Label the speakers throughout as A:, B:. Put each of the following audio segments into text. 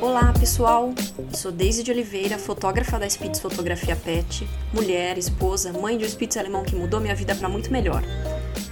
A: Olá pessoal, sou Deise de Oliveira, fotógrafa da Spitz Fotografia Pet, mulher, esposa, mãe de um Spitz alemão que mudou minha vida para muito melhor.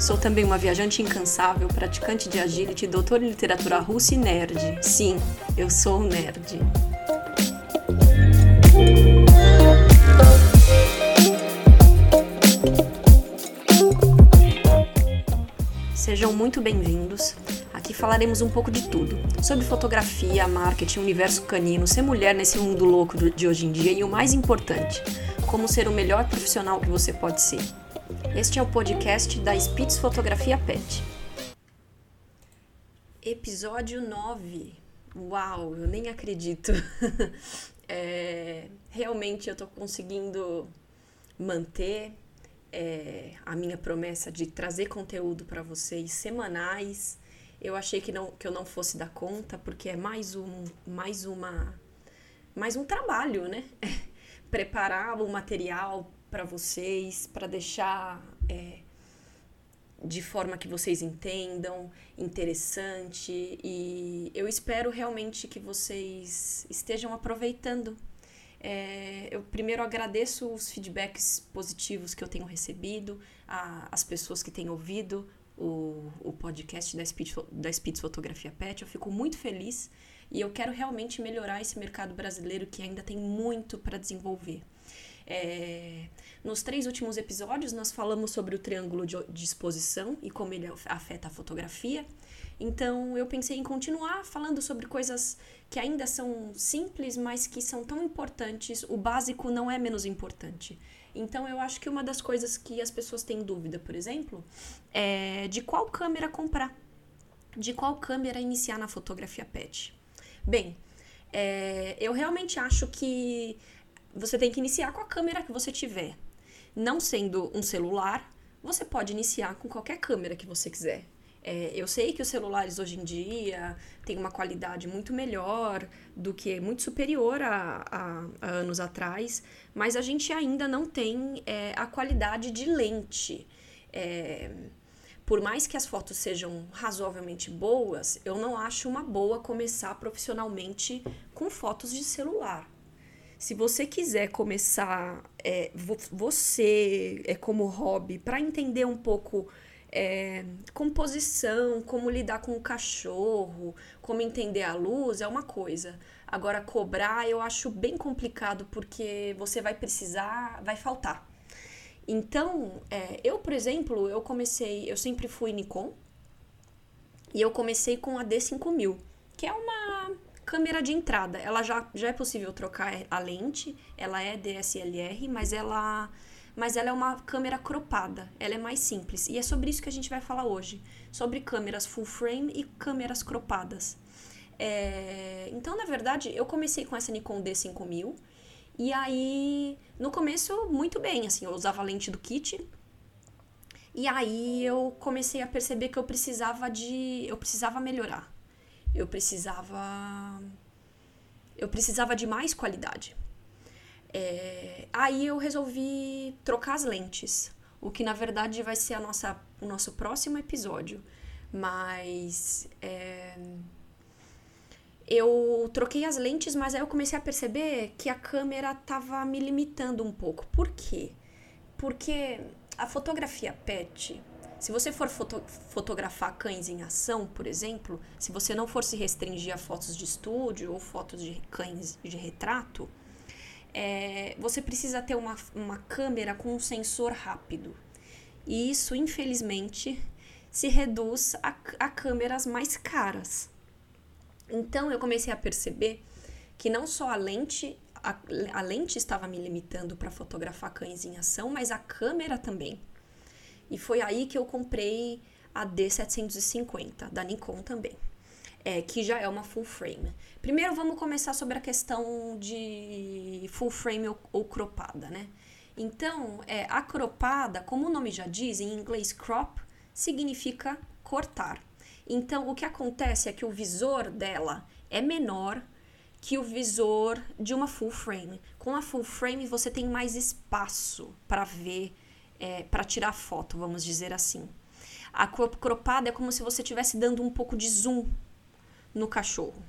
A: Sou também uma viajante incansável, praticante de agility, doutora em literatura russa e nerd. Sim, eu sou um nerd. Sejam muito bem-vindos. Aqui falaremos um pouco de tudo: sobre fotografia, marketing, universo canino, ser mulher nesse mundo louco de hoje em dia e o mais importante, como ser o melhor profissional que você pode ser. Este é o podcast da Spitz Fotografia Pet. Episódio 9. Uau, eu nem acredito. é, realmente eu tô conseguindo manter é, a minha promessa de trazer conteúdo para vocês semanais. Eu achei que, não, que eu não fosse dar conta, porque é mais um, mais uma, mais um trabalho, né? Preparar o material para vocês, para deixar é, de forma que vocês entendam, interessante. E eu espero realmente que vocês estejam aproveitando. É, eu primeiro agradeço os feedbacks positivos que eu tenho recebido, a, as pessoas que têm ouvido o, o podcast da Spitz, da Fotografia Pet. Eu fico muito feliz e eu quero realmente melhorar esse mercado brasileiro que ainda tem muito para desenvolver. É, nos três últimos episódios, nós falamos sobre o triângulo de, exposição e como ele afeta a fotografia. Então, eu pensei em continuar falando sobre coisas que ainda são simples, mas que são tão importantes. O básico não é menos importante. Então, eu acho que uma das coisas que as pessoas têm dúvida, por exemplo, é de qual câmera comprar, de qual câmera iniciar na fotografia PET. Bem, é, eu realmente acho que você tem que iniciar com a câmera que você tiver. Não sendo um celular, você pode iniciar com qualquer câmera que você quiser. É, eu sei que os celulares hoje em dia têm uma qualidade muito melhor do que muito superior a, a, a anos atrás, mas a gente ainda não tem é, a qualidade de lente. É, por mais que as fotos sejam razoavelmente boas, eu não acho uma boa começar profissionalmente com fotos de celular. Se você quiser começar é, você é, como hobby para entender um pouco é, composição, como lidar com o cachorro, como entender a luz, é uma coisa. Agora, cobrar eu acho bem complicado porque você vai precisar, vai faltar. Então, é, eu, por exemplo, eu comecei, eu sempre fui Nikon e eu comecei com a D5000, que é uma câmera de entrada, ela já, já é possível trocar a lente, ela é DSLR, mas ela, mas ela é uma câmera cropada, ela é mais simples. E é sobre isso que a gente vai falar hoje, sobre câmeras full frame e câmeras cropadas. É, então, na verdade, eu comecei com essa Nikon D5000, e aí, no começo, muito bem, assim, eu usava a lente do kit, e aí eu comecei a perceber que eu precisava de. eu precisava melhorar eu precisava eu precisava de mais qualidade. É, aí eu resolvi trocar as lentes, o que na verdade vai ser a nossa, o nosso próximo episódio. Mas é, eu troquei as lentes, mas aí eu comecei a perceber que a câmera estava me limitando um pouco. Por quê? Porque a fotografia PET se você for foto fotografar cães em ação, por exemplo, se você não for se restringir a fotos de estúdio ou fotos de cães de retrato, é, você precisa ter uma, uma câmera com um sensor rápido. E isso, infelizmente, se reduz a, a câmeras mais caras. Então eu comecei a perceber que não só a lente, a, a lente estava me limitando para fotografar cães em ação, mas a câmera também. E foi aí que eu comprei a D750, da Nikon também. É, que já é uma full frame. Primeiro vamos começar sobre a questão de full frame ou, ou cropada, né? Então, é, a cropada, como o nome já diz, em inglês crop, significa cortar. Então, o que acontece é que o visor dela é menor que o visor de uma full frame. Com a full frame você tem mais espaço para ver, é, para tirar foto, vamos dizer assim. A cropada é como se você estivesse dando um pouco de zoom no cachorro.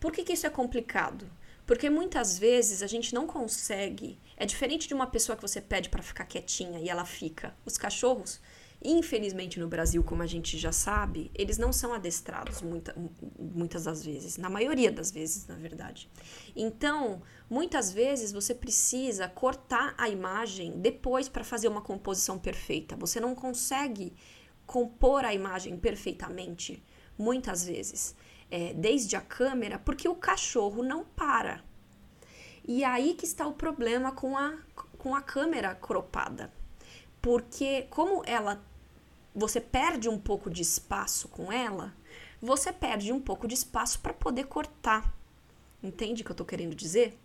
A: Por que, que isso é complicado? Porque muitas vezes a gente não consegue. É diferente de uma pessoa que você pede para ficar quietinha e ela fica. Os cachorros, infelizmente no Brasil, como a gente já sabe, eles não são adestrados muita, muitas das vezes. Na maioria das vezes, na verdade. Então, muitas vezes você precisa cortar a imagem depois para fazer uma composição perfeita. Você não consegue compor a imagem perfeitamente muitas vezes é, desde a câmera, porque o cachorro não para. E aí que está o problema com a, com a câmera cropada. Porque como ela você perde um pouco de espaço com ela, você perde um pouco de espaço para poder cortar. Entende o que eu estou querendo dizer?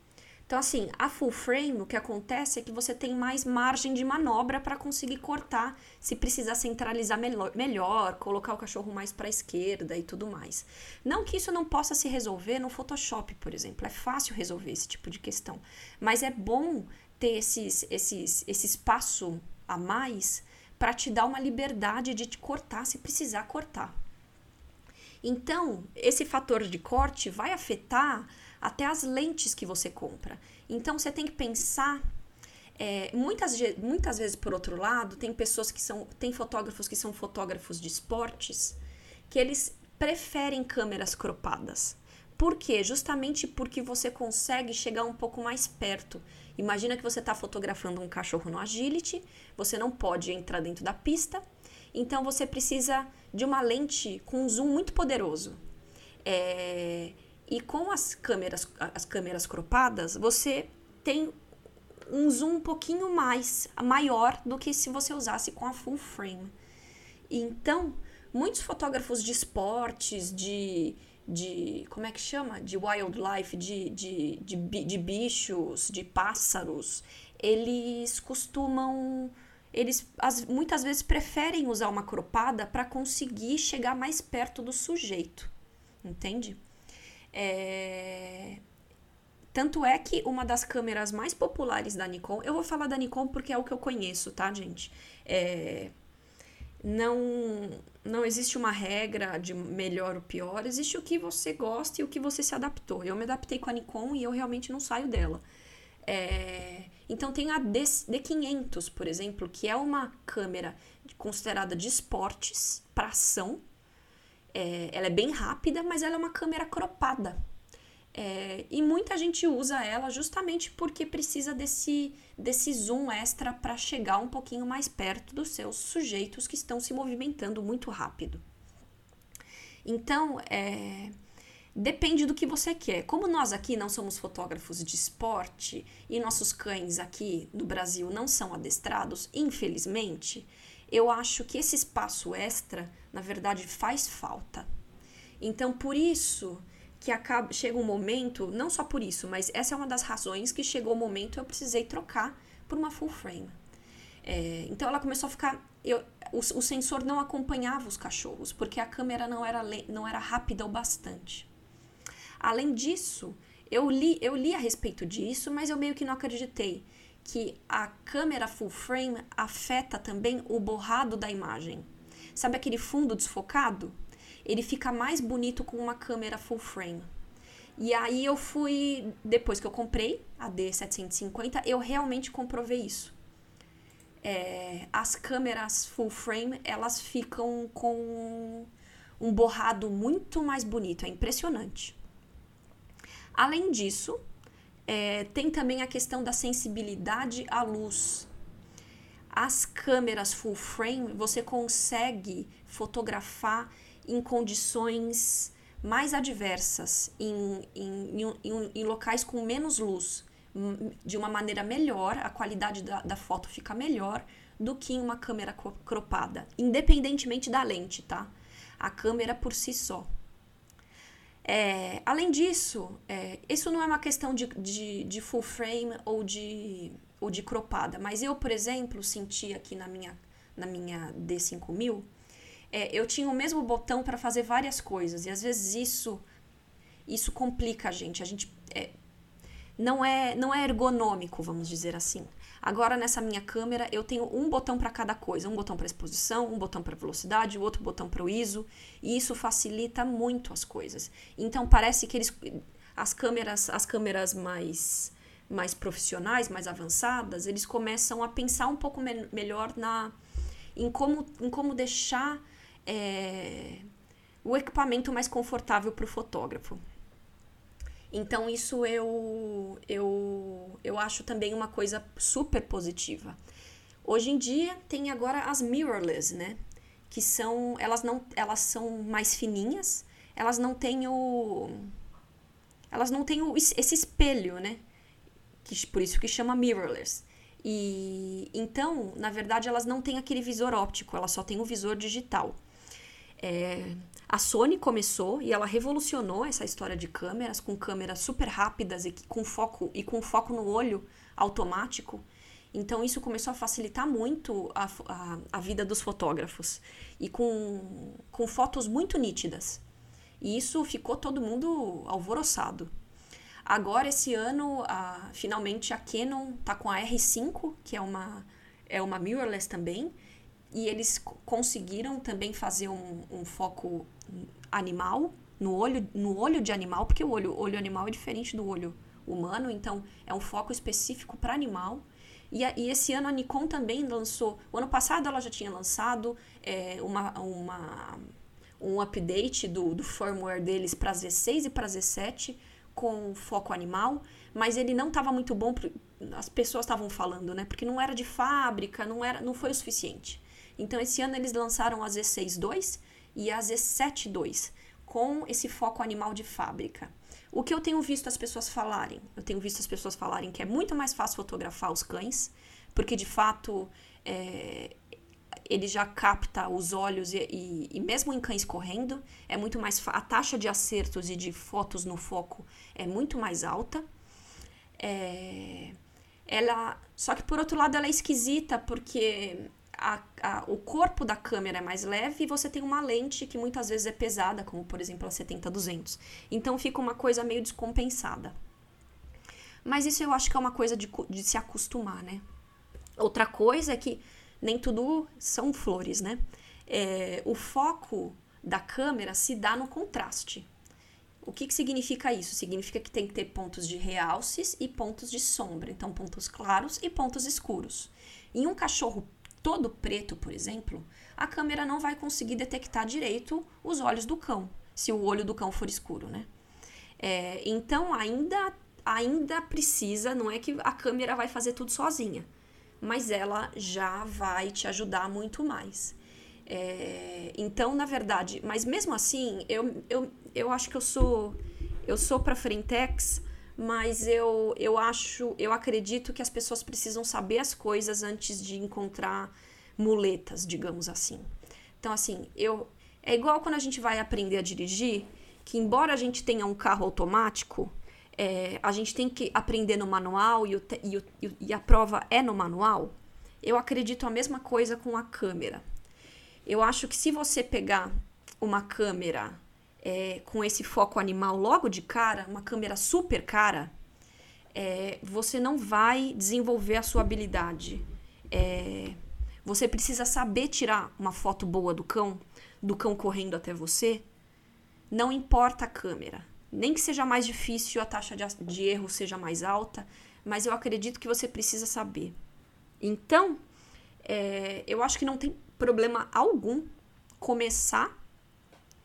A: Então, assim, a full frame, o que acontece é que você tem mais margem de manobra para conseguir cortar, se precisar centralizar melhor, melhor colocar o cachorro mais para a esquerda e tudo mais. Não que isso não possa se resolver no Photoshop, por exemplo. É fácil resolver esse tipo de questão. Mas é bom ter esses, esses, esse espaço a mais para te dar uma liberdade de te cortar se precisar cortar. Então, esse fator de corte vai afetar até as lentes que você compra. Então você tem que pensar. É, muitas, muitas vezes, por outro lado, tem pessoas que são. Tem fotógrafos que são fotógrafos de esportes que eles preferem câmeras cropadas. Por quê? Justamente porque você consegue chegar um pouco mais perto. Imagina que você está fotografando um cachorro no agility, você não pode entrar dentro da pista, então você precisa de uma lente com um zoom muito poderoso. É, e com as câmeras, as câmeras cropadas, você tem um zoom um pouquinho mais maior do que se você usasse com a full frame. Então, muitos fotógrafos de esportes, de, de como é que chama? De wildlife, de, de, de, de bichos, de pássaros, eles costumam eles as, muitas vezes preferem usar uma cropada para conseguir chegar mais perto do sujeito, entende? É... Tanto é que uma das câmeras mais populares da Nikon, eu vou falar da Nikon porque é o que eu conheço, tá, gente? É... Não, não existe uma regra de melhor ou pior, existe o que você gosta e o que você se adaptou. Eu me adaptei com a Nikon e eu realmente não saio dela. É... Então tem a D, D500, por exemplo, que é uma câmera considerada de esportes para ação, é, ela é bem rápida, mas ela é uma câmera cropada. É, e muita gente usa ela justamente porque precisa desse, desse zoom extra para chegar um pouquinho mais perto dos seus sujeitos que estão se movimentando muito rápido. Então, é, depende do que você quer. Como nós aqui não somos fotógrafos de esporte e nossos cães aqui no Brasil não são adestrados, infelizmente, eu acho que esse espaço extra, na verdade, faz falta. Então, por isso que acaba, chega um momento, não só por isso, mas essa é uma das razões que chegou o momento eu precisei trocar por uma full frame. É, então ela começou a ficar. Eu, o, o, sensor não acompanhava os cachorros, porque a câmera não era, não era rápida o bastante. Além disso, eu li, eu li a respeito disso, mas eu meio que não acreditei que a câmera full frame afeta também o borrado da imagem. Sabe aquele fundo desfocado? Ele fica mais bonito com uma câmera full frame. E aí eu fui, depois que eu comprei a D750, eu realmente comprovei isso. É, as câmeras full frame, elas ficam com um borrado muito mais bonito, é impressionante. Além disso, é, tem também a questão da sensibilidade à luz. As câmeras full frame você consegue fotografar em condições mais adversas, em, em, em, em locais com menos luz, de uma maneira melhor, a qualidade da, da foto fica melhor do que em uma câmera cropada, independentemente da lente, tá? A câmera por si só. É, além disso, é, isso não é uma questão de, de, de, full frame ou de, ou de cropada, mas eu, por exemplo, senti aqui na minha, na minha D5000, é, eu tinha o mesmo botão para fazer várias coisas, e às vezes isso isso complica a gente. A gente é, não é não é ergonômico, vamos dizer assim. Agora nessa minha câmera eu tenho um botão para cada coisa, um botão para exposição, um botão para velocidade, o outro botão para o ISO, e isso facilita muito as coisas. Então parece que eles as câmeras, as câmeras mais mais profissionais, mais avançadas, eles começam a pensar um pouco me melhor na em como, em como deixar é, o equipamento mais confortável para o fotógrafo. Então isso eu, eu, eu acho também uma coisa super positiva. Hoje em dia tem agora as mirrorless, né? Que são elas não elas são mais fininhas, elas não têm o elas não têm o, esse espelho, né? Que, por isso que chama mirrorless. E então, na verdade, elas não têm aquele visor óptico, elas só têm o visor digital. É, a Sony começou e ela revolucionou essa história de câmeras, com câmeras super rápidas e com foco e com foco no olho automático. Então isso começou a facilitar muito a, a, a vida dos fotógrafos e com, com fotos muito nítidas. E isso ficou todo mundo alvoroçado. Agora, esse ano, a, finalmente a Canon tá com a R5, que é uma, é uma mirrorless também, e eles conseguiram também fazer um, um, foco animal no olho, no olho de animal, porque o olho, olho animal é diferente do olho humano, então é um foco específico para animal. E, a, e, esse ano a Nikon também lançou. O ano passado ela já tinha lançado é, uma, uma, um update do, do firmware deles para Z6 e para Z7 com foco animal, mas ele não estava muito bom. As pessoas estavam falando, né? Porque não era de fábrica, não era, não foi o suficiente. Então esse ano eles lançaram a Z6 II e a Z7 II com esse foco animal de fábrica. O que eu tenho visto as pessoas falarem? Eu tenho visto as pessoas falarem que é muito mais fácil fotografar os cães, porque de fato é, ele já capta os olhos e, e, e, mesmo em cães correndo, é muito mais a taxa de acertos e de fotos no foco é muito mais alta. É, ela, só que por outro lado ela é esquisita porque a, a, o corpo da câmera é mais leve e você tem uma lente que muitas vezes é pesada, como por exemplo a 70-200. Então fica uma coisa meio descompensada. Mas isso eu acho que é uma coisa de, de se acostumar, né? Outra coisa é que nem tudo são flores, né? É, o foco da câmera se dá no contraste. O que, que significa isso? Significa que tem que ter pontos de realces e pontos de sombra, então pontos claros e pontos escuros. Em um cachorro todo preto, por exemplo, a câmera não vai conseguir detectar direito os olhos do cão, se o olho do cão for escuro, né? É, então ainda ainda precisa, não é que a câmera vai fazer tudo sozinha mas ela já vai te ajudar muito mais. É, então, na verdade, mas mesmo assim, eu, eu, eu acho que eu sou eu sou para frentex, mas eu, eu acho, eu acredito que as pessoas precisam saber as coisas antes de encontrar muletas, digamos assim. Então, assim, eu é igual quando a gente vai aprender a dirigir, que embora a gente tenha um carro automático, é, a gente tem que aprender no manual e, o, e, o, e a prova é no manual, eu acredito a mesma coisa com a câmera. Eu acho que se você pegar uma câmera é, com esse foco animal logo de cara, uma câmera super cara, é, você não vai desenvolver a sua habilidade. É, você precisa saber tirar uma foto boa do cão, do cão correndo até você. Não importa a câmera nem que seja mais difícil, a taxa de, de erro seja mais alta, mas eu acredito que você precisa saber. Então, é, eu acho que não tem problema algum começar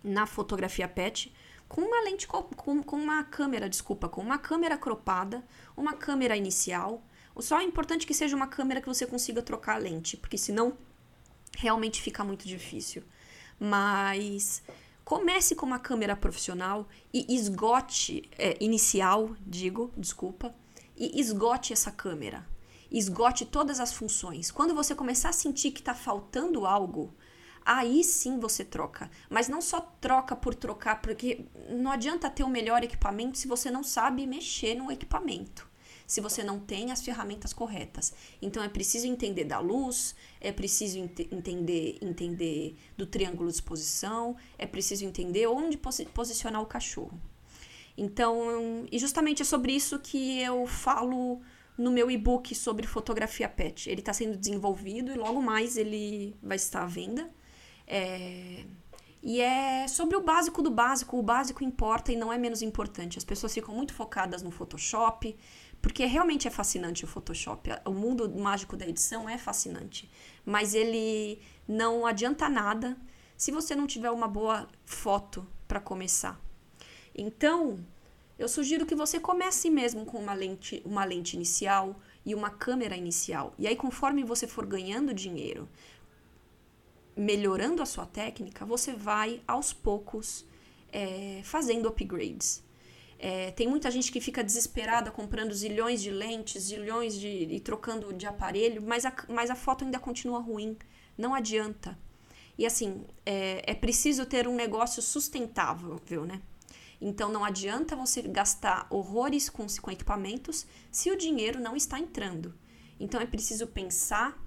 A: na fotografia PET com uma lente, com, com uma câmera, desculpa, com uma câmera cropada, uma câmera inicial. Só é importante que seja uma câmera que você consiga trocar a lente, porque senão realmente fica muito difícil. Mas Comece com uma câmera profissional e esgote, é, inicial, digo, desculpa, e esgote essa câmera. Esgote todas as funções. Quando você começar a sentir que está faltando algo, aí sim você troca. Mas não só troca por trocar, porque não adianta ter o melhor equipamento se você não sabe mexer no equipamento se você não tem as ferramentas corretas. Então é preciso entender da luz, é preciso ent entender entender do triângulo de exposição, é preciso entender onde posi posicionar o cachorro. Então, e justamente é sobre isso que eu falo no meu e-book sobre fotografia pet. Ele está sendo desenvolvido e logo mais ele vai estar à venda. É... E é sobre o básico do básico. O básico importa e não é menos importante. As pessoas ficam muito focadas no Photoshop, porque realmente é fascinante o Photoshop. O mundo mágico da edição é fascinante. Mas ele não adianta nada se você não tiver uma boa foto para começar. Então, eu sugiro que você comece mesmo com uma lente, uma lente inicial e uma câmera inicial. E aí, conforme você for ganhando dinheiro, melhorando a sua técnica, você vai aos poucos é, fazendo upgrades. É, tem muita gente que fica desesperada comprando zilhões de lentes, zilhões de. e trocando de aparelho, mas a, mas a foto ainda continua ruim. Não adianta. E assim, é, é preciso ter um negócio sustentável, viu, né? Então não adianta você gastar horrores com, com equipamentos se o dinheiro não está entrando. Então é preciso pensar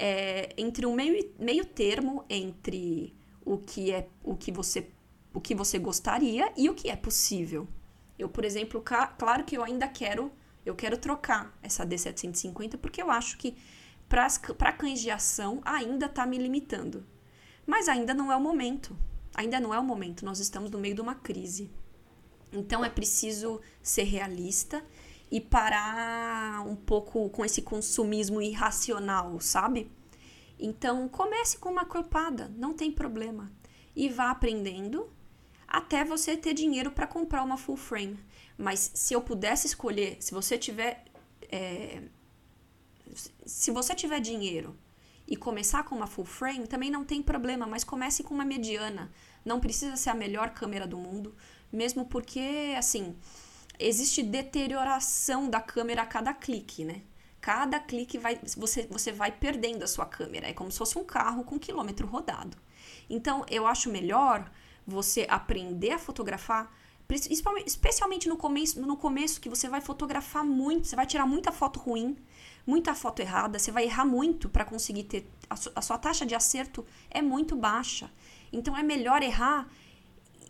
A: é, entre um meio, meio termo entre o que é o que você o que você gostaria e o que é possível. Eu, por exemplo, claro que eu ainda quero eu quero trocar essa D750 porque eu acho que para cães de ação ainda está me limitando. Mas ainda não é o momento. Ainda não é o momento. Nós estamos no meio de uma crise. Então é preciso ser realista e parar um pouco com esse consumismo irracional, sabe? Então comece com uma copada, não tem problema. E vá aprendendo até você ter dinheiro para comprar uma full frame. Mas se eu pudesse escolher, se você tiver. É, se você tiver dinheiro e começar com uma full frame, também não tem problema, mas comece com uma mediana. Não precisa ser a melhor câmera do mundo, mesmo porque, assim, existe deterioração da câmera a cada clique, né? Cada clique vai, você, você vai perdendo a sua câmera. É como se fosse um carro com quilômetro rodado. Então, eu acho melhor você aprender a fotografar, especialmente no começo, no começo que você vai fotografar muito, você vai tirar muita foto ruim, muita foto errada, você vai errar muito para conseguir ter. A, su, a sua taxa de acerto é muito baixa. Então, é melhor errar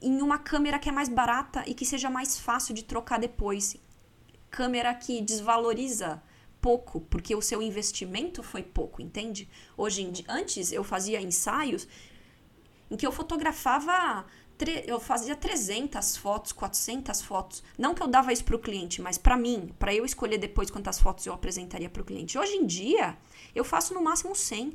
A: em uma câmera que é mais barata e que seja mais fácil de trocar depois. Câmera que desvaloriza pouco, porque o seu investimento foi pouco, entende? Hoje em dia, antes eu fazia ensaios em que eu fotografava eu fazia 300 fotos, 400 fotos. Não que eu dava isso para o cliente, mas para mim, para eu escolher depois quantas fotos eu apresentaria para o cliente. Hoje em dia, eu faço no máximo 100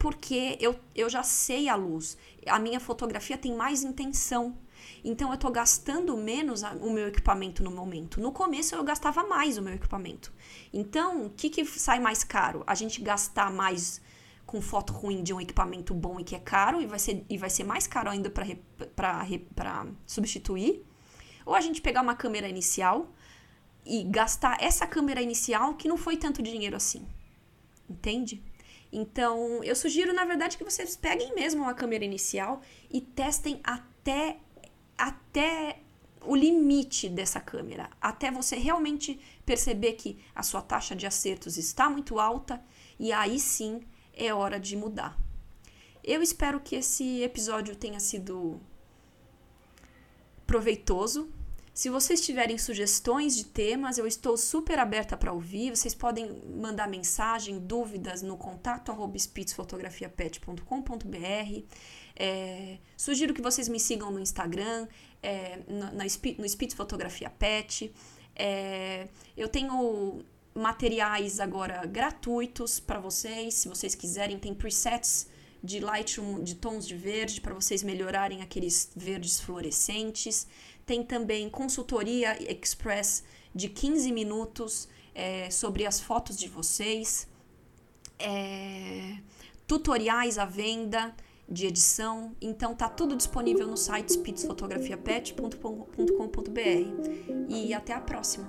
A: porque eu, eu já sei a luz. A minha fotografia tem mais intenção. Então eu estou gastando menos o meu equipamento no momento. No começo eu gastava mais o meu equipamento. Então, o que, que sai mais caro? A gente gastar mais com foto ruim de um equipamento bom e que é caro e vai ser, e vai ser mais caro ainda para substituir. Ou a gente pegar uma câmera inicial e gastar essa câmera inicial que não foi tanto dinheiro assim. Entende? Então, eu sugiro, na verdade, que vocês peguem mesmo uma câmera inicial e testem até, até o limite dessa câmera, até você realmente perceber que a sua taxa de acertos está muito alta e aí sim é hora de mudar. Eu espero que esse episódio tenha sido proveitoso se vocês tiverem sugestões de temas, eu estou super aberta para ouvir. Vocês podem mandar mensagem, dúvidas no contato spitsfotografiapet.com.br. É, sugiro que vocês me sigam no Instagram, é, no, no Pet. É, eu tenho materiais agora gratuitos para vocês, se vocês quiserem, tem presets de Lightroom de tons de verde para vocês melhorarem aqueles verdes fluorescentes. Tem também consultoria express de 15 minutos é, sobre as fotos de vocês, é, tutoriais à venda de edição. Então tá tudo disponível no site spitsfotografiapet.com.br. E até a próxima.